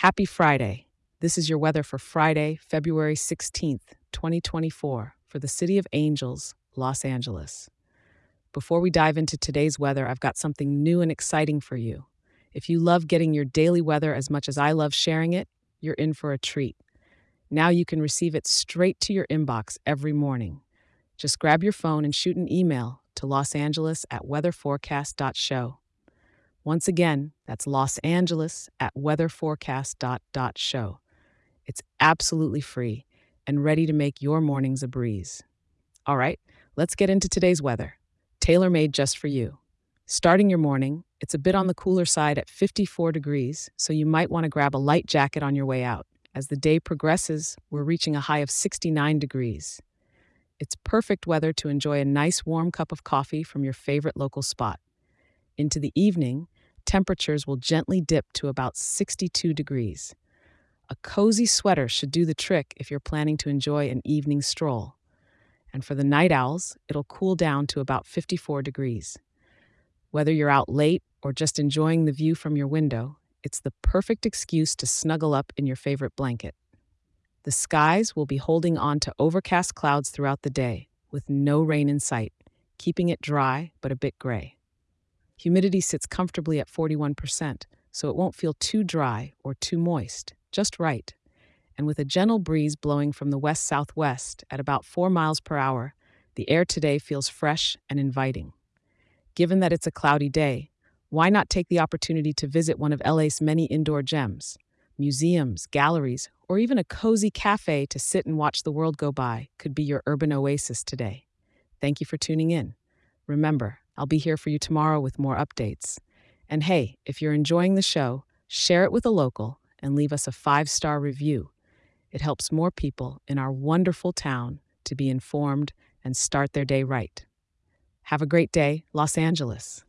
Happy Friday. This is your weather for Friday, February 16th, 2024, for the City of Angels, Los Angeles. Before we dive into today's weather, I've got something new and exciting for you. If you love getting your daily weather as much as I love sharing it, you're in for a treat. Now you can receive it straight to your inbox every morning. Just grab your phone and shoot an email to Los Angeles at weatherforecast.show. Once again, that's Los Angeles at weatherforecast.show. It's absolutely free and ready to make your mornings a breeze. All right, let's get into today's weather, tailor made just for you. Starting your morning, it's a bit on the cooler side at 54 degrees, so you might want to grab a light jacket on your way out. As the day progresses, we're reaching a high of 69 degrees. It's perfect weather to enjoy a nice warm cup of coffee from your favorite local spot. Into the evening, temperatures will gently dip to about 62 degrees. A cozy sweater should do the trick if you're planning to enjoy an evening stroll. And for the night owls, it'll cool down to about 54 degrees. Whether you're out late or just enjoying the view from your window, it's the perfect excuse to snuggle up in your favorite blanket. The skies will be holding on to overcast clouds throughout the day, with no rain in sight, keeping it dry but a bit gray. Humidity sits comfortably at 41%, so it won't feel too dry or too moist, just right. And with a gentle breeze blowing from the west southwest at about 4 miles per hour, the air today feels fresh and inviting. Given that it's a cloudy day, why not take the opportunity to visit one of LA's many indoor gems? Museums, galleries, or even a cozy cafe to sit and watch the world go by could be your urban oasis today. Thank you for tuning in. Remember, I'll be here for you tomorrow with more updates. And hey, if you're enjoying the show, share it with a local and leave us a five star review. It helps more people in our wonderful town to be informed and start their day right. Have a great day, Los Angeles.